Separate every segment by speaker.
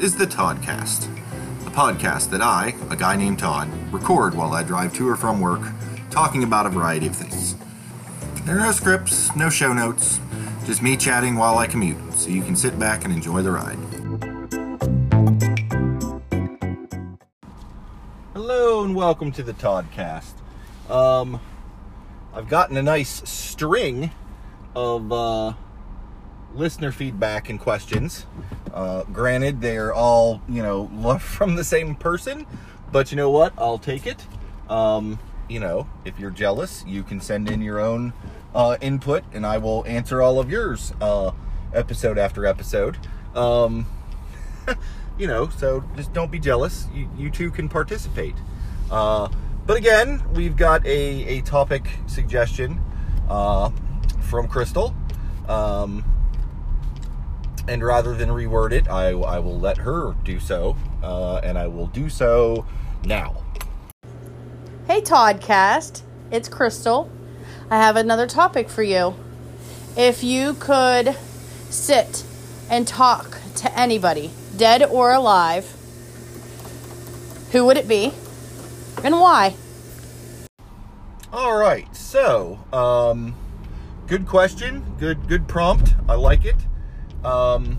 Speaker 1: is the Toddcast, a podcast that I, a guy named Todd, record while I drive to or from work, talking about a variety of things. There are no scripts, no show notes, just me chatting while I commute, so you can sit back and enjoy the ride. Hello and welcome to the Toddcast. Um, I've gotten a nice string of uh, listener feedback and questions. Uh, granted, they're all, you know, from the same person, but you know what? I'll take it. Um, you know, if you're jealous, you can send in your own uh, input and I will answer all of yours uh, episode after episode. Um, you know, so just don't be jealous. You, you too can participate. Uh, but again, we've got a, a topic suggestion uh, from Crystal. Um, and rather than reword it, I, I will let her do so, uh, and I will do so now.
Speaker 2: Hey, Toddcast. It's Crystal. I have another topic for you. If you could sit and talk to anybody, dead or alive, who would it be and why?
Speaker 1: All right. So, um, good question. Good, good prompt. I like it. Um,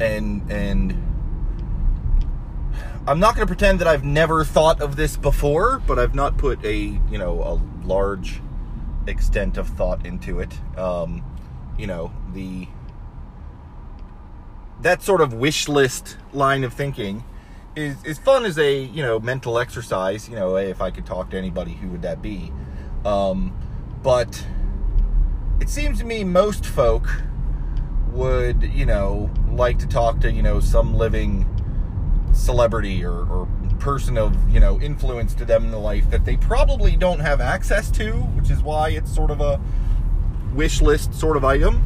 Speaker 1: and and I'm not going to pretend that I've never thought of this before, but I've not put a you know a large extent of thought into it. Um, you know the that sort of wish list line of thinking is is fun as a you know mental exercise. You know, if I could talk to anybody, who would that be? Um, but it seems to me most folk would, you know, like to talk to, you know, some living celebrity or, or person of, you know, influence to them in the life that they probably don't have access to, which is why it's sort of a wish list sort of item.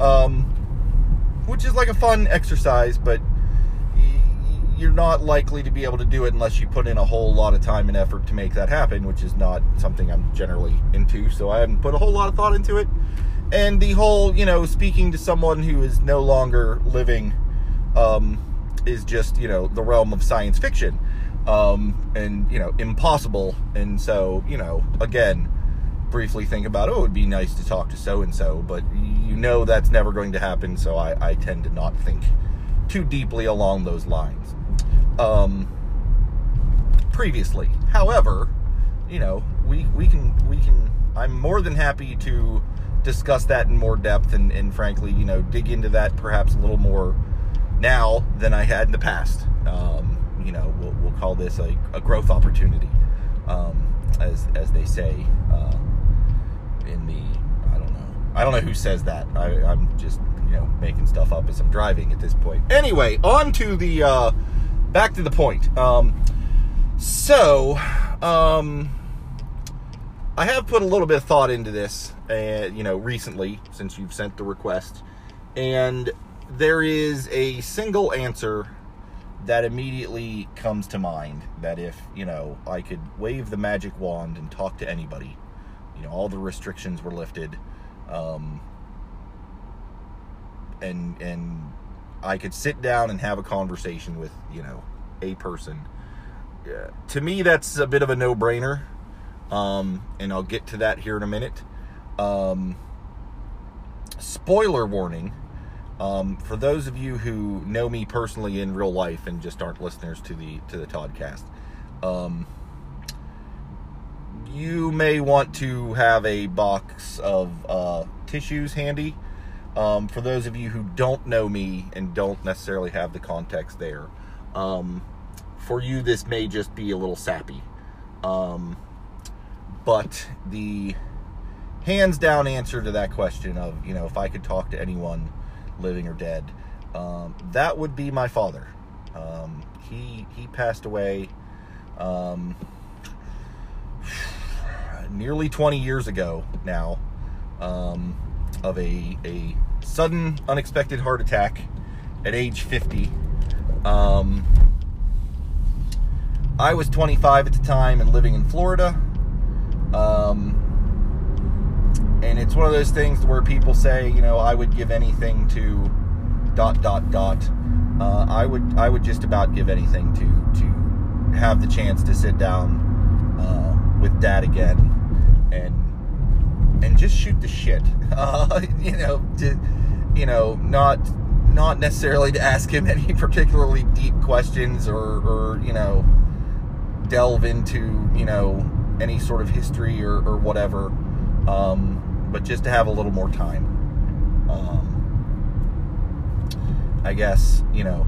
Speaker 1: Um, which is like a fun exercise, but you're not likely to be able to do it unless you put in a whole lot of time and effort to make that happen, which is not something I'm generally into. So I haven't put a whole lot of thought into it and the whole you know speaking to someone who is no longer living um, is just you know the realm of science fiction um, and you know impossible. And so you know again briefly think about oh it would be nice to talk to so and so but you know that's never going to happen so I, I tend to not think too deeply along those lines. Um, previously. However you know we we can we can i'm more than happy to discuss that in more depth and, and frankly, you know, dig into that perhaps a little more now than I had in the past. Um, you know, we'll, we'll call this a, a growth opportunity, um, as as they say uh, in the I don't know I don't know who says that. I, I'm just you know making stuff up as I'm driving at this point. Anyway, on to the uh, back to the point. Um, so. Um, I have put a little bit of thought into this, uh, you know, recently since you've sent the request, and there is a single answer that immediately comes to mind. That if you know, I could wave the magic wand and talk to anybody, you know, all the restrictions were lifted, um, and and I could sit down and have a conversation with you know a person. Uh, to me, that's a bit of a no-brainer um, and I'll get to that here in a minute. Um, spoiler warning um, for those of you who know me personally in real life and just aren't listeners to the to the Toddcast. Um, you may want to have a box of uh, tissues handy. Um, for those of you who don't know me and don't necessarily have the context there, um, for you this may just be a little sappy. Um, but the hands down answer to that question of, you know, if I could talk to anyone living or dead, um, that would be my father. Um, he he passed away um, nearly 20 years ago now um, of a a sudden unexpected heart attack at age 50. Um, I was 25 at the time and living in Florida. Um, and it's one of those things where people say, you know, I would give anything to dot dot dot. uh, I would I would just about give anything to to have the chance to sit down uh, with Dad again and and just shoot the shit. Uh, you know, to you know, not not necessarily to ask him any particularly deep questions or, or you know delve into you know any sort of history or, or whatever um, but just to have a little more time um, i guess you know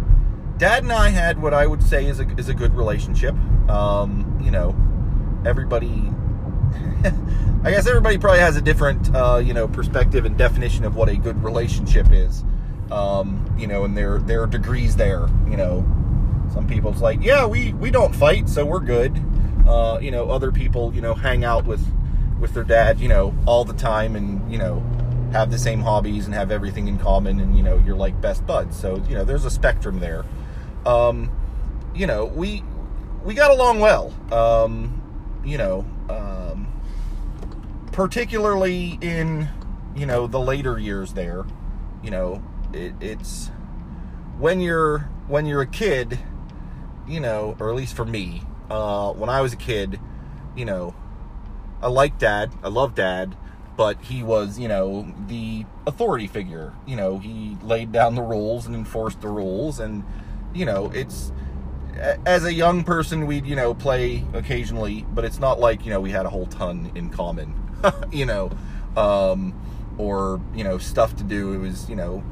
Speaker 1: dad and i had what i would say is a, is a good relationship um, you know everybody I guess everybody probably has a different, uh, you know, perspective and definition of what a good relationship is. Um, you know, and there there are degrees there. You know, some people it's like, yeah, we we don't fight, so we're good. Uh, you know, other people, you know, hang out with with their dad, you know, all the time, and you know, have the same hobbies and have everything in common, and you know, you're like best buds. So you know, there's a spectrum there. Um, you know, we we got along well. Um, you know, um, particularly in you know the later years there. You know, it, it's when you're when you're a kid, you know, or at least for me, uh, when I was a kid, you know, I liked dad, I loved dad, but he was, you know, the authority figure. You know, he laid down the rules and enforced the rules, and you know, it's as a young person we'd you know play occasionally, but it's not like you know we had a whole ton in common, you know. Um, or you know stuff to do. It was you know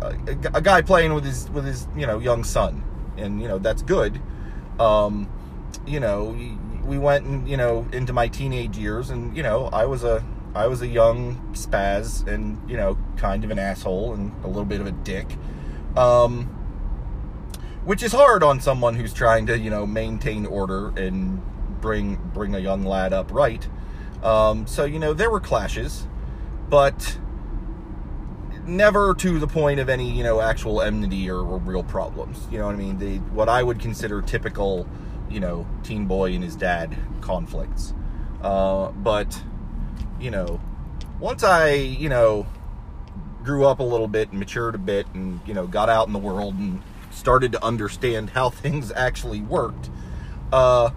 Speaker 1: a, a, guy playing with his with his you know young son, and you know that's good. Um, you know, we went and you know into my teenage years, and you know I was a I was a young spaz, and you know kind of an asshole and a little bit of a dick. Um, which is hard on someone who's trying to you know maintain order and bring bring a young lad up right. Um, so you know there were clashes, but never to the point of any, you know, actual enmity or, or real problems. You know what I mean? The what I would consider typical, you know, teen boy and his dad conflicts. Uh, but, you know, once I, you know, grew up a little bit and matured a bit and, you know, got out in the world and started to understand how things actually worked, uh,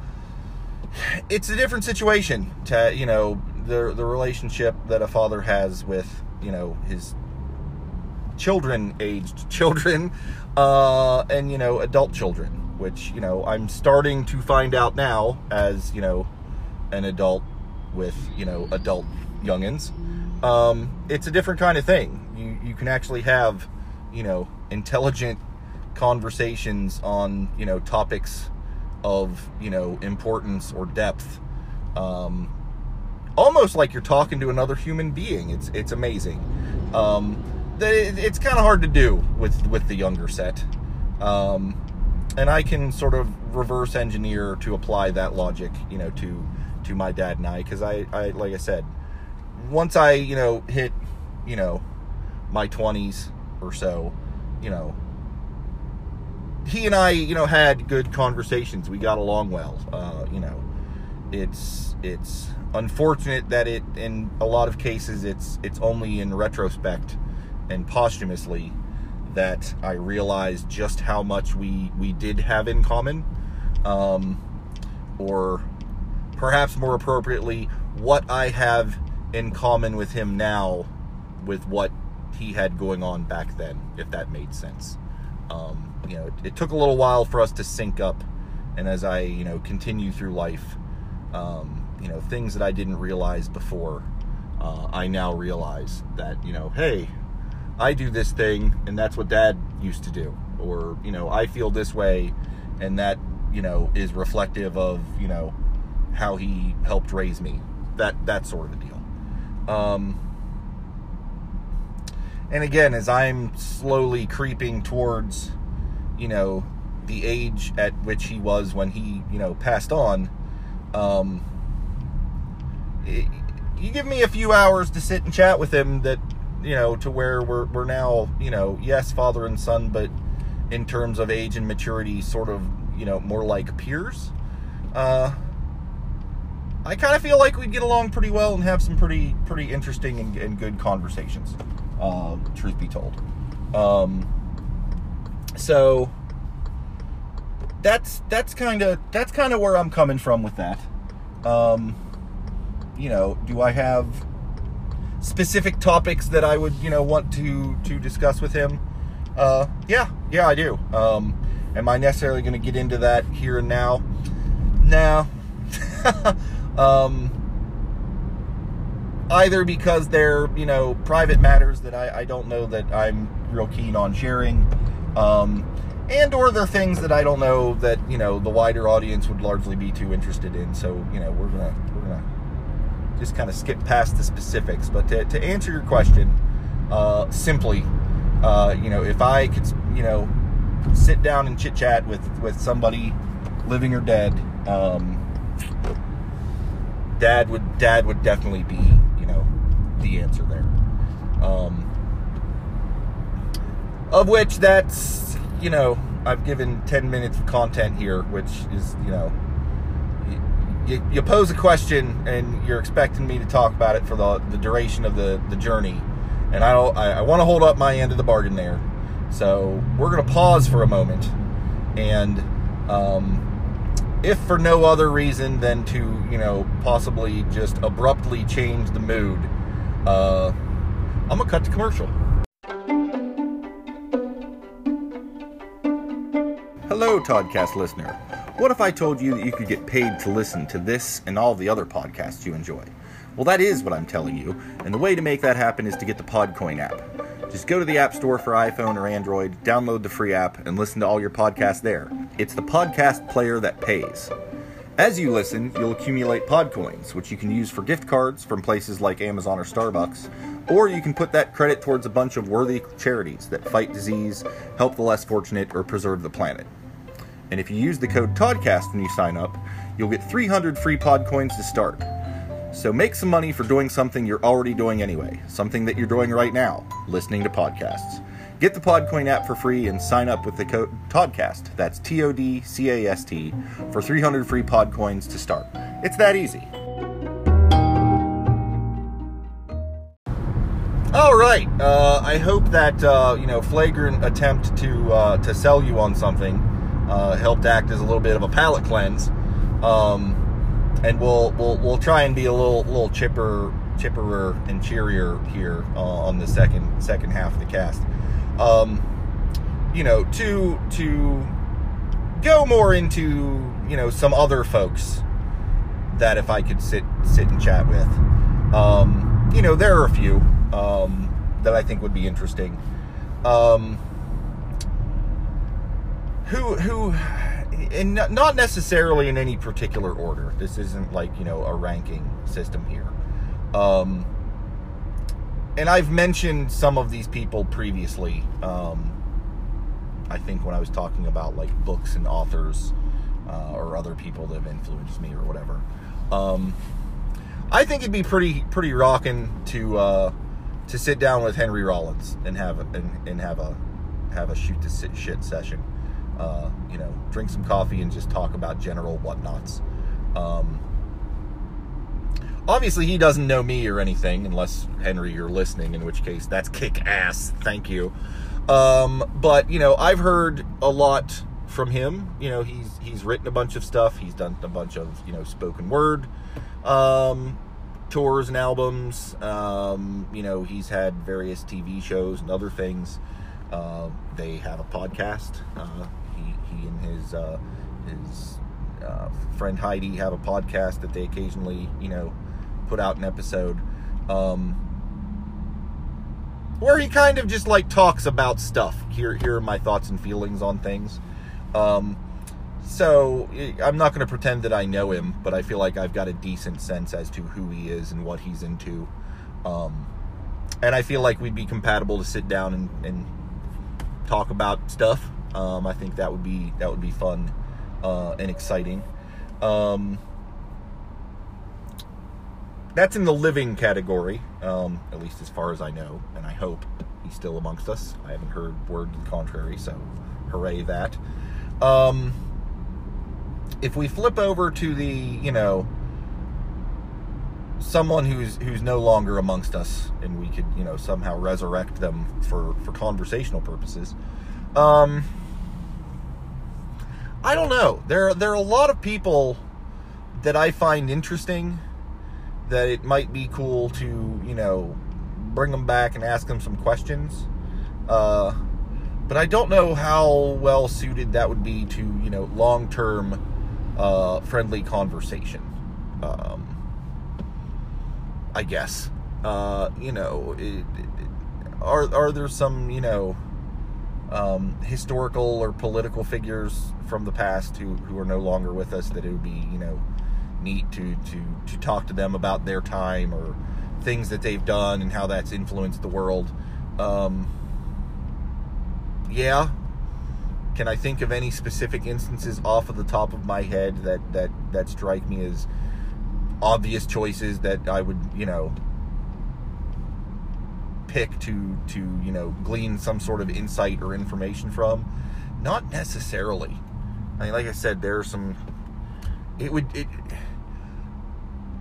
Speaker 1: it's a different situation to, you know, the the relationship that a father has with you know his children aged children uh, and you know adult children which you know i'm starting to find out now as you know an adult with you know adult youngins um, it's a different kind of thing you you can actually have you know intelligent conversations on you know topics of you know importance or depth um, almost like you're talking to another human being. It's it's amazing. Um, it's kind of hard to do with with the younger set, um, and I can sort of reverse engineer to apply that logic, you know, to to my dad and I, because I, I like I said, once I you know hit you know my twenties or so, you know, he and I you know had good conversations. We got along well. Uh, you know, it's it's unfortunate that it in a lot of cases it's it's only in retrospect and posthumously that I realized just how much we we did have in common um, or perhaps more appropriately what I have in common with him now with what he had going on back then if that made sense um, you know it, it took a little while for us to sync up and as I you know continue through life um, you know things that I didn't realize before. Uh, I now realize that you know, hey, I do this thing, and that's what Dad used to do, or you know, I feel this way, and that you know is reflective of you know how he helped raise me. That that sort of a deal. Um, and again, as I'm slowly creeping towards, you know, the age at which he was when he, you know, passed on, um, you give me a few hours to sit and chat with him that you know to where we're we're now you know yes father and son but in terms of age and maturity sort of you know more like peers uh I kind of feel like we'd get along pretty well and have some pretty pretty interesting and, and good conversations uh, truth be told um so that's that's kind of that's kind of where I'm coming from with that. Um, you know, do I have specific topics that I would you know want to to discuss with him? Uh, yeah, yeah, I do. Um, am I necessarily going to get into that here and now? No. um, either because they're you know private matters that I, I don't know that I'm real keen on sharing. Um, and or they're things that I don't know that you know the wider audience would largely be too interested in. So you know we're gonna just kind of skip past the specifics. But to, to answer your question, uh, simply, uh, you know, if I could you know sit down and chit chat with with somebody, living or dead, um, dad would dad would definitely be you know the answer there. Um, of which that's you know, I've given 10 minutes of content here, which is, you know, you, you pose a question and you're expecting me to talk about it for the, the duration of the, the journey. And I don't, I, I want to hold up my end of the bargain there. So we're to pause for a moment. And, um, if for no other reason than to, you know, possibly just abruptly change the mood, uh, I'm to cut to commercial. Hello, Toddcast listener. What if I told you that you could get paid to listen to this and all the other podcasts you enjoy? Well, that is what I'm telling you, and the way to make that happen is to get the Podcoin app. Just go to the App Store for iPhone or Android, download the free app, and listen to all your podcasts there. It's the podcast player that pays. As you listen, you'll accumulate Podcoins, which you can use for gift cards from places like Amazon or Starbucks, or you can put that credit towards a bunch of worthy charities that fight disease, help the less fortunate, or preserve the planet. And if you use the code TODCAST when you sign up, you'll get 300 free pod coins to start. So make some money for doing something you're already doing anyway, something that you're doing right now, listening to podcasts. Get the Podcoin app for free and sign up with the code TODCAST. That's T O D C A S T for 300 free pod coins to start. It's that easy. All right. Uh, I hope that uh, you know flagrant attempt to uh, to sell you on something uh, helped act as a little bit of a palate cleanse. Um, and we'll we'll we'll try and be a little little chipper chipperer and cheerier here uh, on the second second half of the cast. Um, you know, to to go more into you know some other folks that if I could sit sit and chat with. Um, you know, there are a few um, that I think would be interesting. Um, who who and not necessarily in any particular order. This isn't like you know a ranking system here. Um, and I've mentioned some of these people previously. Um, I think when I was talking about like books and authors uh, or other people that have influenced me or whatever. Um, I think it'd be pretty pretty rocking to uh, to sit down with Henry Rollins and have and, and have a have a shoot the shit session uh, you know, drink some coffee and just talk about general whatnots. Um, obviously, he doesn't know me or anything, unless Henry, you're listening, in which case that's kick ass. Thank you. Um, but you know, I've heard a lot from him. You know, he's he's written a bunch of stuff. He's done a bunch of you know spoken word um, tours and albums. Um, you know, he's had various TV shows and other things. Uh, they have a podcast. Uh, and his uh, his uh, friend Heidi have a podcast that they occasionally, you know, put out an episode um, where he kind of just like talks about stuff. Here, here are my thoughts and feelings on things. Um, so I'm not going to pretend that I know him, but I feel like I've got a decent sense as to who he is and what he's into. Um, and I feel like we'd be compatible to sit down and, and talk about stuff. Um, I think that would be that would be fun uh, and exciting. Um, that's in the living category, um, at least as far as I know, and I hope he's still amongst us. I haven't heard word to the contrary, so hooray that. Um, if we flip over to the, you know, someone who's who's no longer amongst us, and we could, you know, somehow resurrect them for for conversational purposes. Um, I don't know. There there are a lot of people that I find interesting that it might be cool to you know bring them back and ask them some questions. Uh, but I don't know how well suited that would be to you know long term uh, friendly conversation. Um, I guess uh, you know it, it, are are there some you know um, historical or political figures from the past who, who are no longer with us that it would be you know neat to to to talk to them about their time or things that they've done and how that's influenced the world. Um, yeah. Can I think of any specific instances off of the top of my head that that that strike me as obvious choices that I would, you know, pick to to, you know, glean some sort of insight or information from? Not necessarily. I mean, like I said, there are some it would it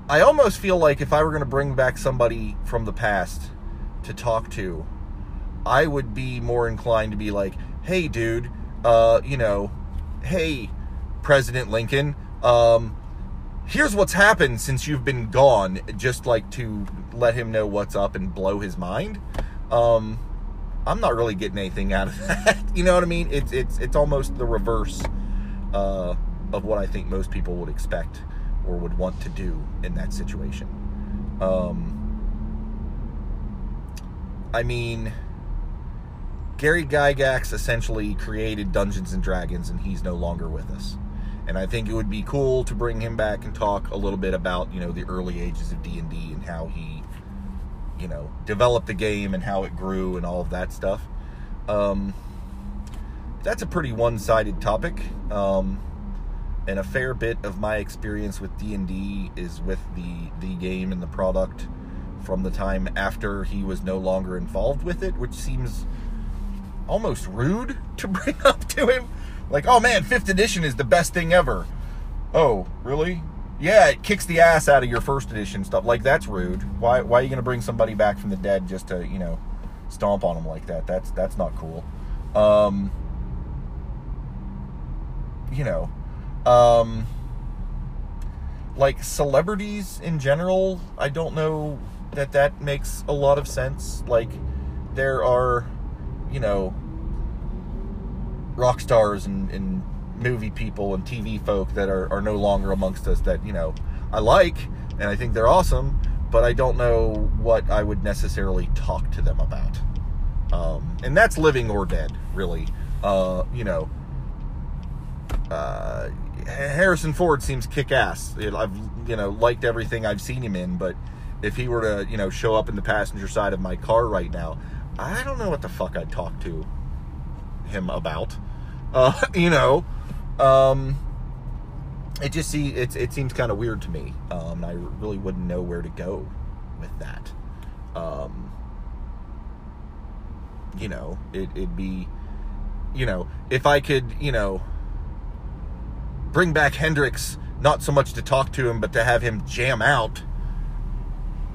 Speaker 1: I almost feel like if I were going to bring back somebody from the past to talk to, I would be more inclined to be like, "Hey, dude, uh, you know, hey, President Lincoln, um, here's what's happened since you've been gone." Just like to let him know what's up and blow his mind. Um, I'm not really getting anything out of that. you know what I mean? It's it's it's almost the reverse uh, of what I think most people would expect or would want to do in that situation. Um, I mean, Gary Gygax essentially created Dungeons and Dragons, and he's no longer with us. And I think it would be cool to bring him back and talk a little bit about you know the early ages of D and D and how he, you know, developed the game and how it grew and all of that stuff. Um, that's a pretty one-sided topic. Um, and a fair bit of my experience with D&D is with the the game and the product from the time after he was no longer involved with it, which seems almost rude to bring up to him. Like, "Oh man, 5th edition is the best thing ever." Oh, really? Yeah, it kicks the ass out of your first edition stuff. Like that's rude. Why why are you going to bring somebody back from the dead just to, you know, stomp on them like that? That's that's not cool. Um you know, um, like celebrities in general, I don't know that that makes a lot of sense. Like, there are, you know, rock stars and, and movie people and TV folk that are, are no longer amongst us that, you know, I like and I think they're awesome, but I don't know what I would necessarily talk to them about. Um, and that's living or dead, really. Uh, you know, uh, Harrison Ford seems kick ass. I've you know liked everything I've seen him in, but if he were to you know show up in the passenger side of my car right now, I don't know what the fuck I'd talk to him about. Uh, you know, um, it just see it it seems kind of weird to me. Um, I really wouldn't know where to go with that. Um, you know, it, it'd be, you know, if I could, you know bring back Hendrix, not so much to talk to him, but to have him jam out.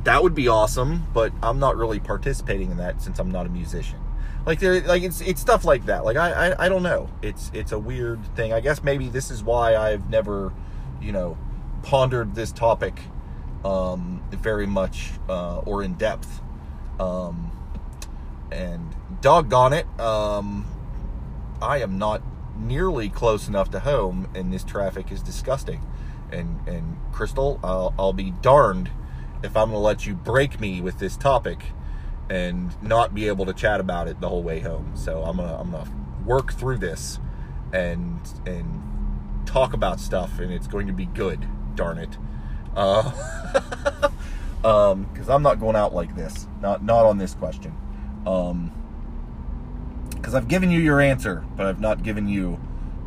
Speaker 1: That would be awesome, but I'm not really participating in that since I'm not a musician. Like there, like it's it's stuff like that. Like I, I I don't know. It's it's a weird thing. I guess maybe this is why I've never, you know, pondered this topic um, very much uh, or in depth. Um, and doggone it, um, I am not nearly close enough to home, and this traffic is disgusting. And and Crystal, I'll, I'll be darned if I'm going to let you break me with this topic and not be able to chat about it the whole way home. So I'm gonna I'm gonna work through this and and talk about stuff, and it's going to be good. Darn it. Uh, um, because I'm not going out like this. Not not on this question. Um, because I've given you your answer, but I've not given you,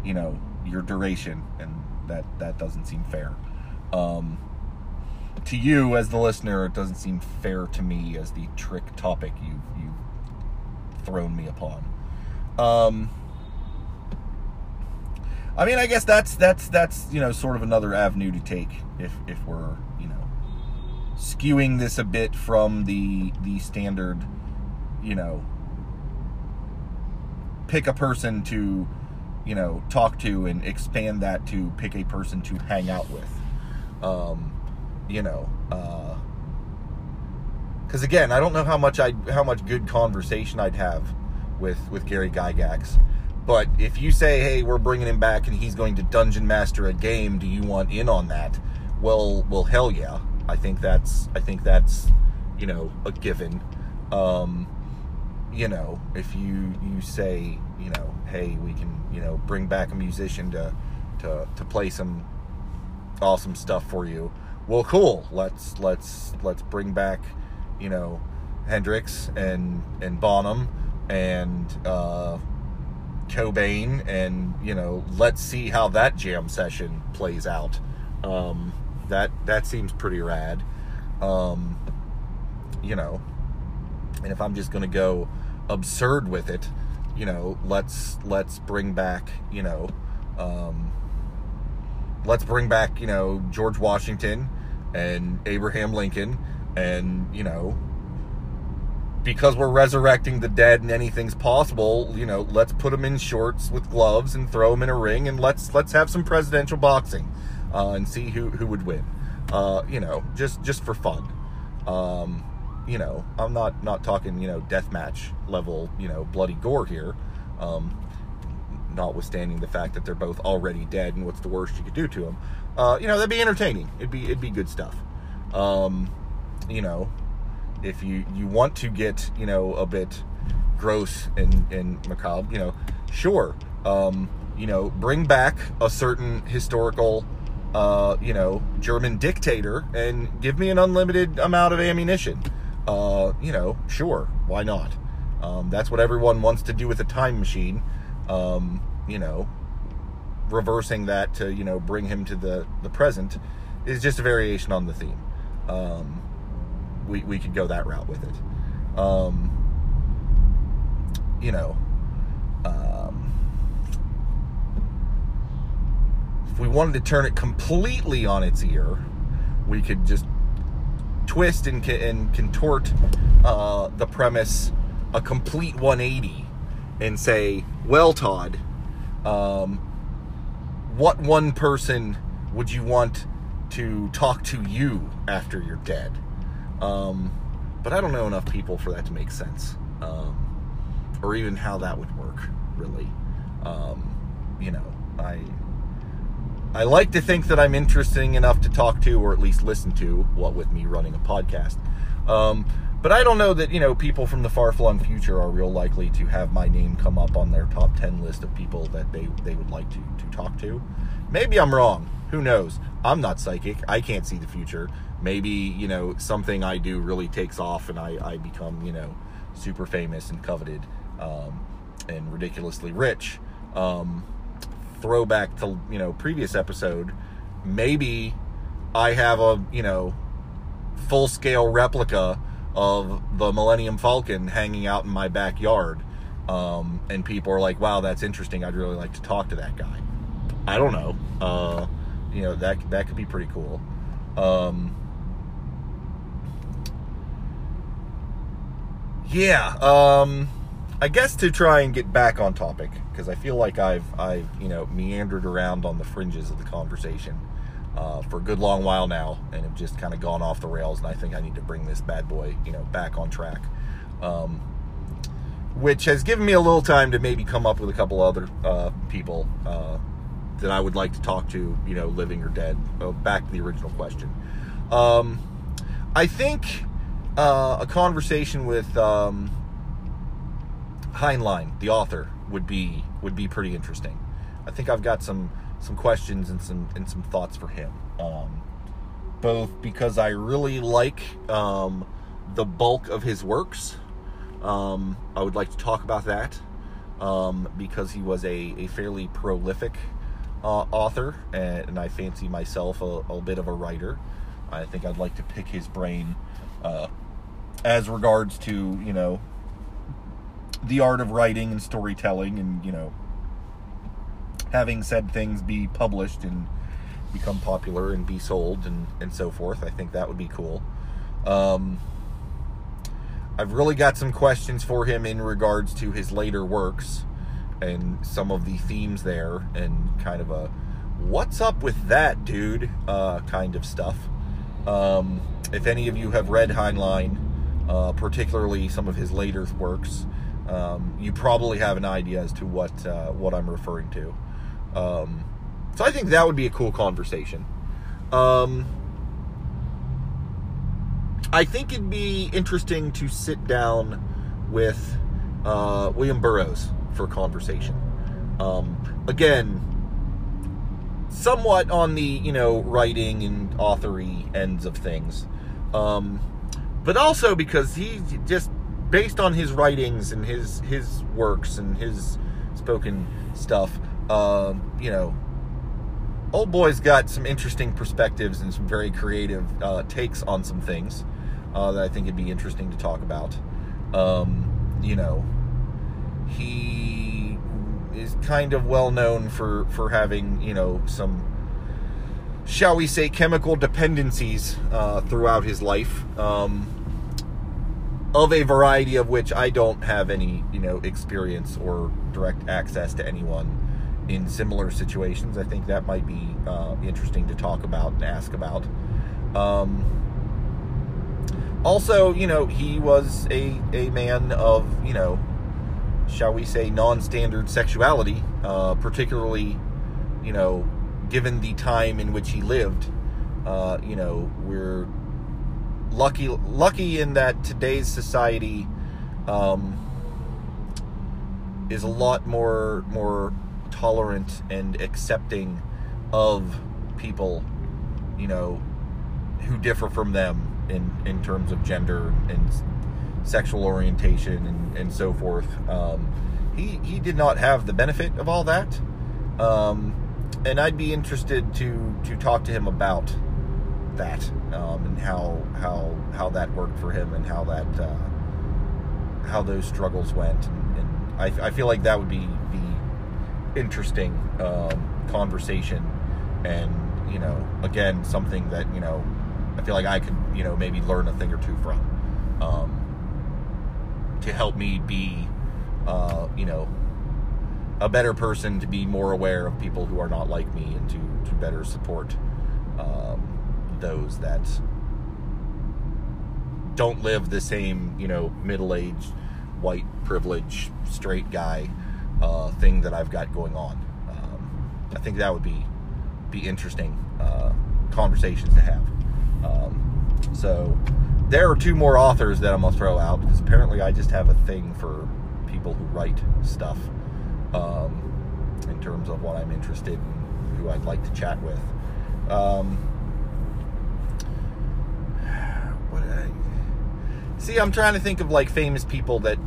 Speaker 1: you know, your duration, and that that doesn't seem fair. Um, to you as the listener, it doesn't seem fair to me as the trick topic you you've thrown me upon. Um, I mean, I guess that's that's that's you know sort of another avenue to take if if we're you know skewing this a bit from the the standard, you know, pick a person to you know, talk to and expand that to pick a person to hang out with. Um, you know, because again, I don't know how much I how much good conversation I'd have with with Gary Gygax. But if you say, "Hey, we're bringing him back and he's going to dungeon master a game," do you want in on that? Well, well, hell yeah. I think that's I think that's you know a given. Um, you know, if you you say, you know, hey, we can you know bring back a musician to to to play some awesome stuff for you. Well, cool. Let's let's let's bring back you know Hendrix and and Bonham and uh, Cobain, and you know, let's see how that jam session plays out. Um, that that seems pretty rad. Um, you know, and if I'm just gonna go absurd with it, you know, let's let's bring back, you know, um, let's bring back, you know, George Washington and Abraham Lincoln, and you know, because we're resurrecting the dead and anything's possible, you know, let's put them in shorts with gloves and throw them in a ring and let's let's have some presidential boxing uh, and see who who would win. Uh, you know, just just for fun. Um, you know, I'm not not talking you know death match level you know bloody gore here. Um, notwithstanding the fact that they're both already dead and what's the worst you could do to them. Uh, you know, that'd be entertaining. It'd be it'd be good stuff. Um, you know, if you you want to get you know a bit gross and and macabre, you know, sure, um, you know, bring back a certain historical, uh, you know, German dictator and give me an unlimited amount of ammunition. Uh, you know, sure, why not? Um, that's what everyone wants to do with a time machine. Um, you know, reversing that to you know bring him to the the present is just a variation on the theme. Um, we, we could go that route with it. Um, you know, um, if we wanted to turn it completely on its ear, we could just twist and, and contort uh, the premise a complete 180 and say, well, Todd, um, what one person would you want to talk to you after you're dead? Um, but I don't know enough people for that to make sense, um, or even how that would work. Really, um, you know, I I like to think that I'm interesting enough to talk to, or at least listen to, what with me running a podcast. But I don't know that you know people from the far-flung future are real likely to have my name come up on their top ten list of people that they they would like to to talk to. Maybe I'm wrong. Who knows? I'm not psychic. I can't see the future maybe you know something I do really takes off and I, I become you know super famous and coveted um, and ridiculously rich. Um, throwback to you know previous episode, maybe I have a you know full scale replica of the Millennium Falcon hanging out in my backyard. Um, and people are like, "Wow, that's interesting. I'd really like to talk to that guy." I don't know. Uh, you know that that could be pretty cool. Um, yeah, um, I guess to try and get back on topic because I feel like I've I've you know meandered around on the fringes of the conversation uh, for a good long while now and have just kind of gone off the rails. And I think I need to bring this bad boy you know back on track, um, which has given me a little time to maybe come up with a couple other uh, people uh, that I would like to talk to, you know, living or dead. Uh, back to the original question. Um, I think uh, a conversation with um, Heinlein, the author, would be would be pretty interesting. I think I've got some some questions and some and some thoughts for him. Um, both because I really like um, the bulk of his works. Um, I would like to talk about that um, because he was a, a fairly prolific uh, author, and, and, I fancy myself a, a, bit of a writer. I think I'd like to pick his brain uh, as regards to you know the art of writing and storytelling and you know having said things be published and become popular and be sold and and so forth i think that would be cool um, i've really got some questions for him in regards to his later works and some of the themes there, and kind of a what's up with that, dude, uh, kind of stuff. Um, if any of you have read Heinlein, uh, particularly some of his later works, um, you probably have an idea as to what uh, what I'm referring to. Um, so I think that would be a cool conversation. Um, I think it'd be interesting to sit down with uh, William Burroughs for conversation. Um, again, somewhat on the you know writing and authory ends of things, um, but also because he just based on his writings and his his works and his spoken stuff, uh, you know, old boy's got some interesting perspectives and some very creative uh, takes on some things uh, that I think it'd be interesting to talk about. Um, you know, he is kind of well known for for having you know some shall we say chemical dependencies uh, throughout his life um, of a variety of which I don't have any you know experience or direct access to anyone in similar situations. I think that might be uh, interesting to talk about and ask about. Um, also, you know, he was a, a man of, you know, shall we say, non standard sexuality, uh, particularly, you know, given the time in which he lived. Uh, you know, we're lucky lucky in that today's society um, is a lot more more tolerant and accepting of people, you know, who differ from them in in terms of gender and sexual orientation and, and so forth. Um, he he did not have the benefit of all that, um, and I'd be interested to to talk to him about that um, and how how how that worked for him and how that uh, how those struggles went. And, and I, I feel like that would be interesting um, conversation, and you know, again, something that you know I feel like I could, you know, maybe learn a thing or two from um, to help me be, uh, you know, a better person, to be more aware of people who are not like me, and to to better support um, those that don't live the same, you know, middle-aged, white, privileged, straight guy uh, thing that I've got going on. Um, I think that would be be interesting uh, conversations to have. Um, so there are two more authors that I'm gonna throw out because apparently I just have a thing for people who write stuff um, in terms of what I'm interested in, who I'd like to chat with. Um, what see, I'm trying to think of like famous people that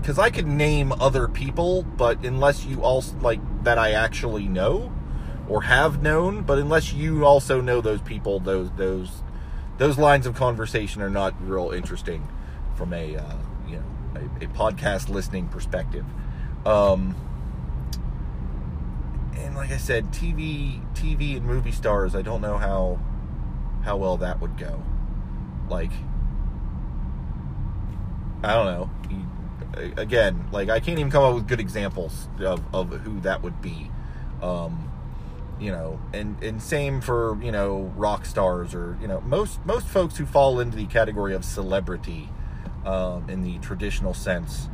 Speaker 1: because you know, I could name other people, but unless you also like that I actually know or have known, but unless you also know those people, those those those lines of conversation are not real interesting from a uh, you know a, a, podcast listening perspective. Um, and like I said, TV TV and movie stars, I don't know how how well that would go. Like I don't know. Again, like I can't even come up with good examples of, of who that would be. Um, you know and and same for you know rock stars or you know most most folks who fall into the category of celebrity um, in the traditional sense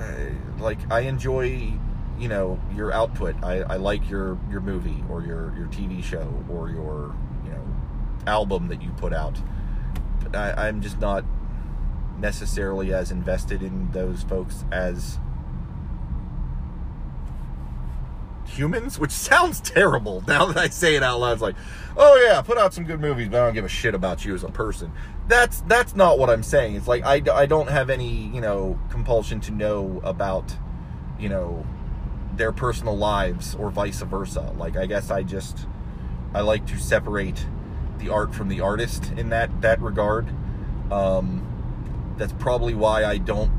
Speaker 1: uh, like i enjoy you know your output I, I like your your movie or your your tv show or your you know album that you put out but I, i'm just not necessarily as invested in those folks as humans, which sounds terrible now that I say it out loud. It's like, oh yeah, put out some good movies, but I don't give a shit about you as a person. That's that's not what I'm saying. It's like I, I don't have any you know compulsion to know about you know their personal lives or vice versa. Like I guess I just I like to separate the art from the artist in that that regard. Um, that's probably why I don't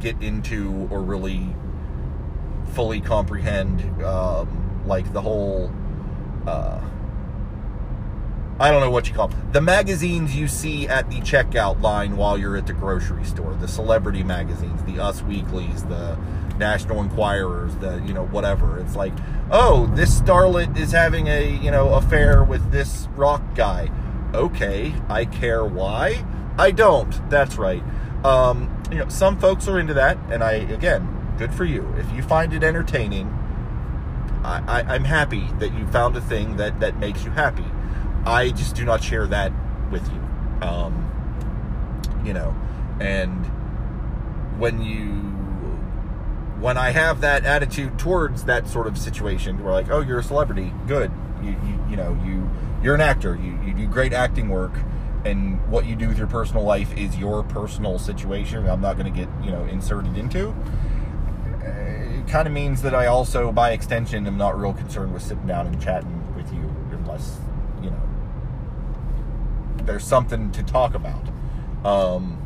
Speaker 1: get into or really fully comprehend um, like the whole uh, I don't know what you call them. The magazines you see at the checkout line while you're at the grocery store, the celebrity magazines, the Us Weeklies, the National Enquirers, the you know whatever. It's like, oh, this starlet is having a you know affair with this rock guy. Okay, I care why. I don't. That's right. Um, you know, some folks are into that, and I again, good for you. If you find it entertaining, I, I, I'm happy that you found a thing that that makes you happy. I just do not share that with you. Um, you know, and when you when I have that attitude towards that sort of situation, we're like, oh, you're a celebrity, good. You, you, you know, you you're an actor. You, you do great acting work, and what you do with your personal life is your personal situation. I'm not going to get you know inserted into. It kind of means that I also, by extension, am not real concerned with sitting down and chatting with you, unless you know there's something to talk about. Um,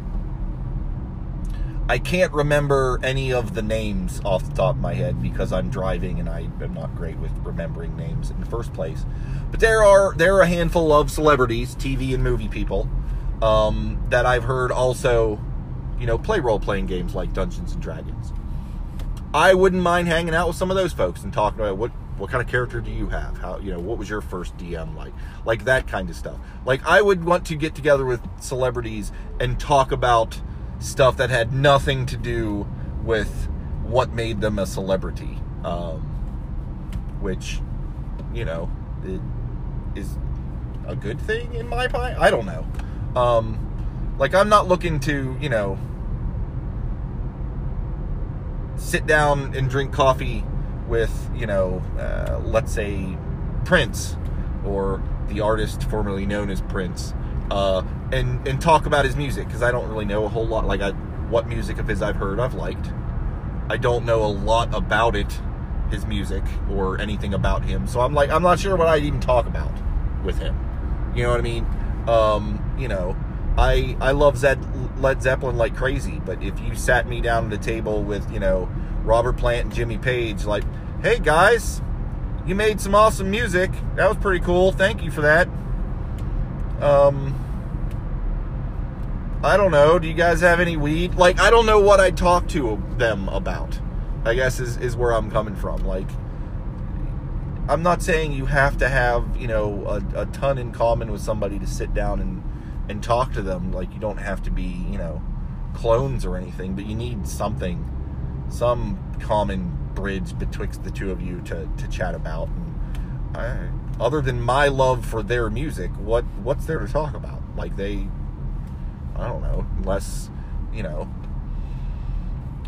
Speaker 1: I can't remember any of the names off the top of my head because I'm driving and I am not great with remembering names in the first place. But there are there are a handful of celebrities, TV and movie people, um, that I've heard also, you know, play role playing games like Dungeons and Dragons. I wouldn't mind hanging out with some of those folks and talking about what what kind of character do you have? How you know what was your first DM like? Like that kind of stuff. Like I would want to get together with celebrities and talk about stuff that had nothing to do with what made them a celebrity, um, which you know it is a good thing in my mind. I don't know. Um, like I'm not looking to you know sit down and drink coffee with, you know, uh, let's say Prince or the artist formerly known as Prince, uh, and and talk about his music because I don't really know a whole lot. Like, I, what music of his I've heard, I've liked. I don't know a lot about it, his music or anything about him. So I'm like, I'm not sure what I'd even talk about with him. You know what I mean? Um, you know, I I love Zed, Led Zeppelin like crazy, but if you sat me down at a table with you know Robert Plant and Jimmy Page, like, hey guys, you made some awesome music. That was pretty cool. Thank you for that. Um, I don't know. Do you guys have any weed? Like, I don't know what I'd talk to them about. I guess is is where I'm coming from. Like, I'm not saying you have to have you know a, a ton in common with somebody to sit down and and talk to them. Like, you don't have to be you know clones or anything, but you need something some common bridge betwixt the two of you to, to chat about. And I, other than my love for their music, what what's there to talk about? Like they, I don't know, unless you know.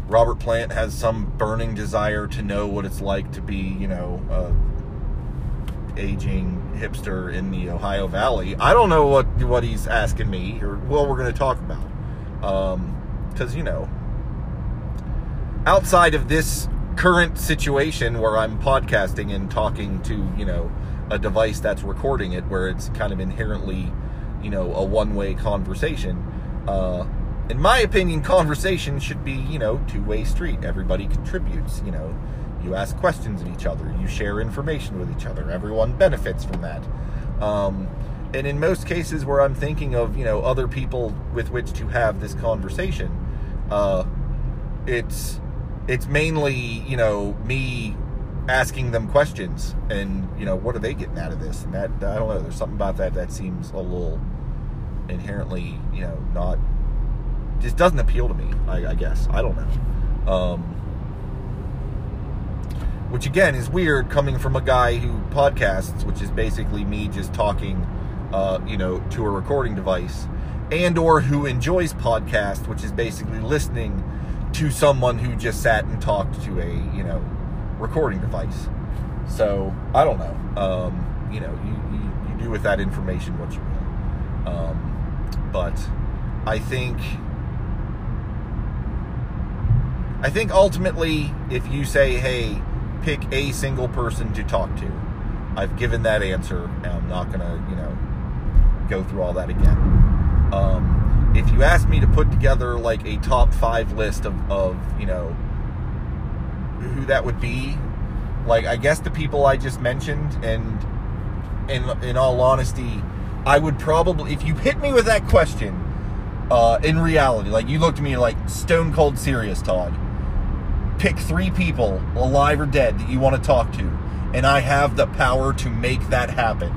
Speaker 1: Robert Plant has some burning desire to know what it's like to be, you know, a aging hipster in the Ohio Valley. I don't know what what he's asking me or what we're going to talk about, um, you know outside of this current situation where I'm podcasting and talking to, you know, a device that's recording it, where it's kind of inherently, you know, a one way conversation. Uh, in my opinion, conversation should be, you know, two way street. Everybody contributes, you know. You ask questions of each other, you share information with each other, everyone benefits from that. Um, and in most cases where I'm thinking of, you know, other people with which to have this conversation, uh, it's it's mainly you know me asking them questions and you know what are they getting out of this and that i don't know there's something about that that seems a little inherently you know not just doesn't appeal to me i, I guess i don't know um, which again is weird coming from a guy who podcasts which is basically me just talking uh, you know to a recording device and or who enjoys podcast which is basically listening to someone who just sat and talked to a you know recording device. So I don't know. Um, you know, you, you, you do with that information what you will. Um, but I think I think ultimately, if you say, "Hey, pick a single person to talk to," I've given that answer, and I'm not gonna you know go through all that again. Um, if you ask me to put together like a top five list of, of you know who that would be like i guess the people i just mentioned and in in all honesty I would probably, if you hit me with that question, uh, in reality, like you looked at me like stone cold serious, Todd. Pick three people, alive or dead, that you want to talk to, and I have the power to make that happen.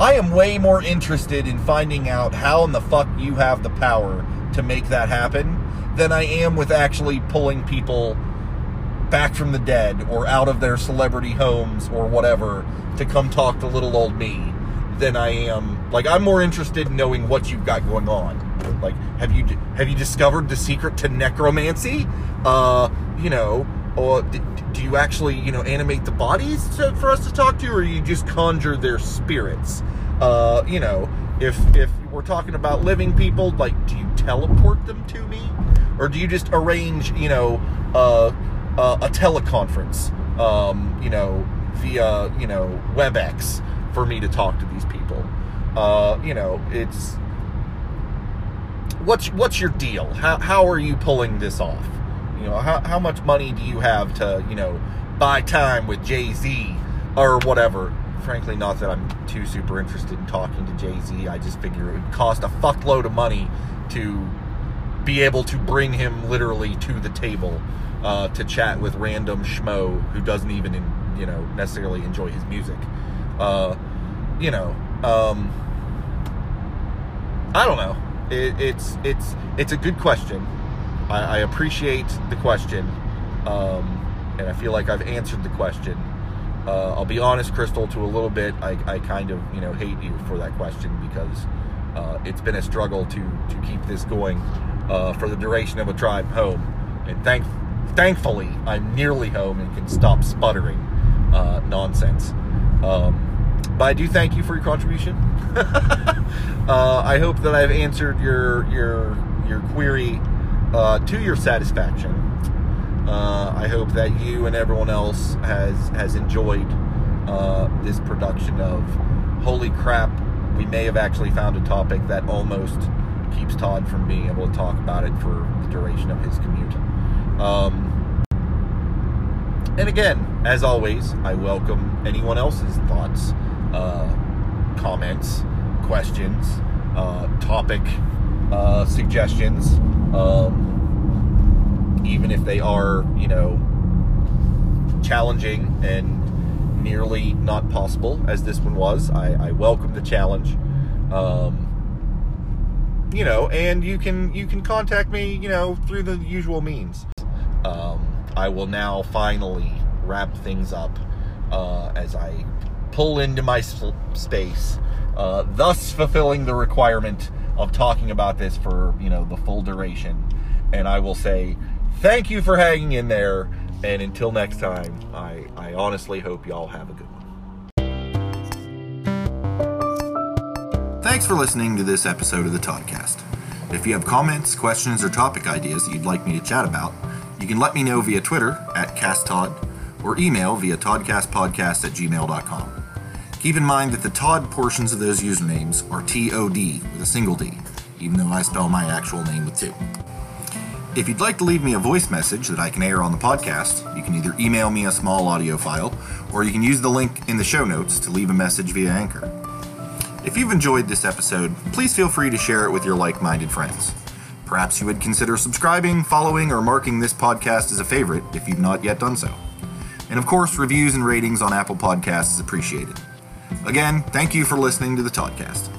Speaker 1: I am way more interested in finding out how in the fuck you have the power to make that happen than I am with actually pulling people back from the dead or out of their celebrity homes or whatever to come talk to little old me than I am like I'm more interested in knowing what you've got going on. Like have you have you discovered the secret to necromancy? Uh, you know, or do you actually, you know, animate the bodies to, for us to talk to or you just conjure their spirits? Uh, you know, if if we're talking about living people, like do you teleport them to me or do you just arrange, you know, uh, uh, a teleconference, um, you know, via, you know, WebEx for me to talk to these people. Uh, you know, it's what's what's your deal? How how are you pulling this off? You know, how how much money do you have to you know buy time with Jay Z or whatever? Frankly, not that I'm too super interested in talking to Jay Z. I just figure it would cost a fuckload of money to be able to bring him literally to the table uh, to chat with random schmo who doesn't even you know necessarily enjoy his music. Uh, you know, um, I don't know. It, it's it's it's a good question. I, I appreciate the question, um, and I feel like I've answered the question. Uh, I'll be honest, Crystal, to a little bit. I, I kind of you know hate you for that question because uh, it's been a struggle to to keep this going uh, for the duration of a drive home, and thank thankfully I'm nearly home and can stop sputtering uh, nonsense. Um, but I do thank you for your contribution. uh, I hope that I've answered your your your query uh, to your satisfaction. Uh, I hope that you and everyone else has has enjoyed uh, this production of Holy Crap. We may have actually found a topic that almost keeps Todd from being able to talk about it for the duration of his commute. Um, and again, as always, I welcome anyone else's thoughts uh, comments, questions, uh, topic uh, suggestions, um, even if they are, you know, challenging and nearly not possible, as this one was. I, I welcome the challenge. Um, you know, and you can you can contact me, you know, through the usual means. Um, I will now finally wrap things up uh, as I pull into my space, uh, thus fulfilling the requirement of talking about this for you know the full duration. And I will say thank you for hanging in there. And until next time, I, I honestly hope y'all have a good one. Thanks for listening to this episode of the Toddcast. If you have comments, questions, or topic ideas that you'd like me to chat about, you can let me know via Twitter at CastTod or email via todcastpodcast at gmail.com. Keep in mind that the Todd portions of those usernames are T-O-D with a single D, even though I spell my actual name with two. If you'd like to leave me a voice message that I can air on the podcast, you can either email me a small audio file, or you can use the link in the show notes to leave a message via Anchor. If you've enjoyed this episode, please feel free to share it with your like minded friends. Perhaps you would consider subscribing, following, or marking this podcast as a favorite if you've not yet done so. And of course, reviews and ratings on Apple Podcasts is appreciated. Again, thank you for listening to the Toddcast.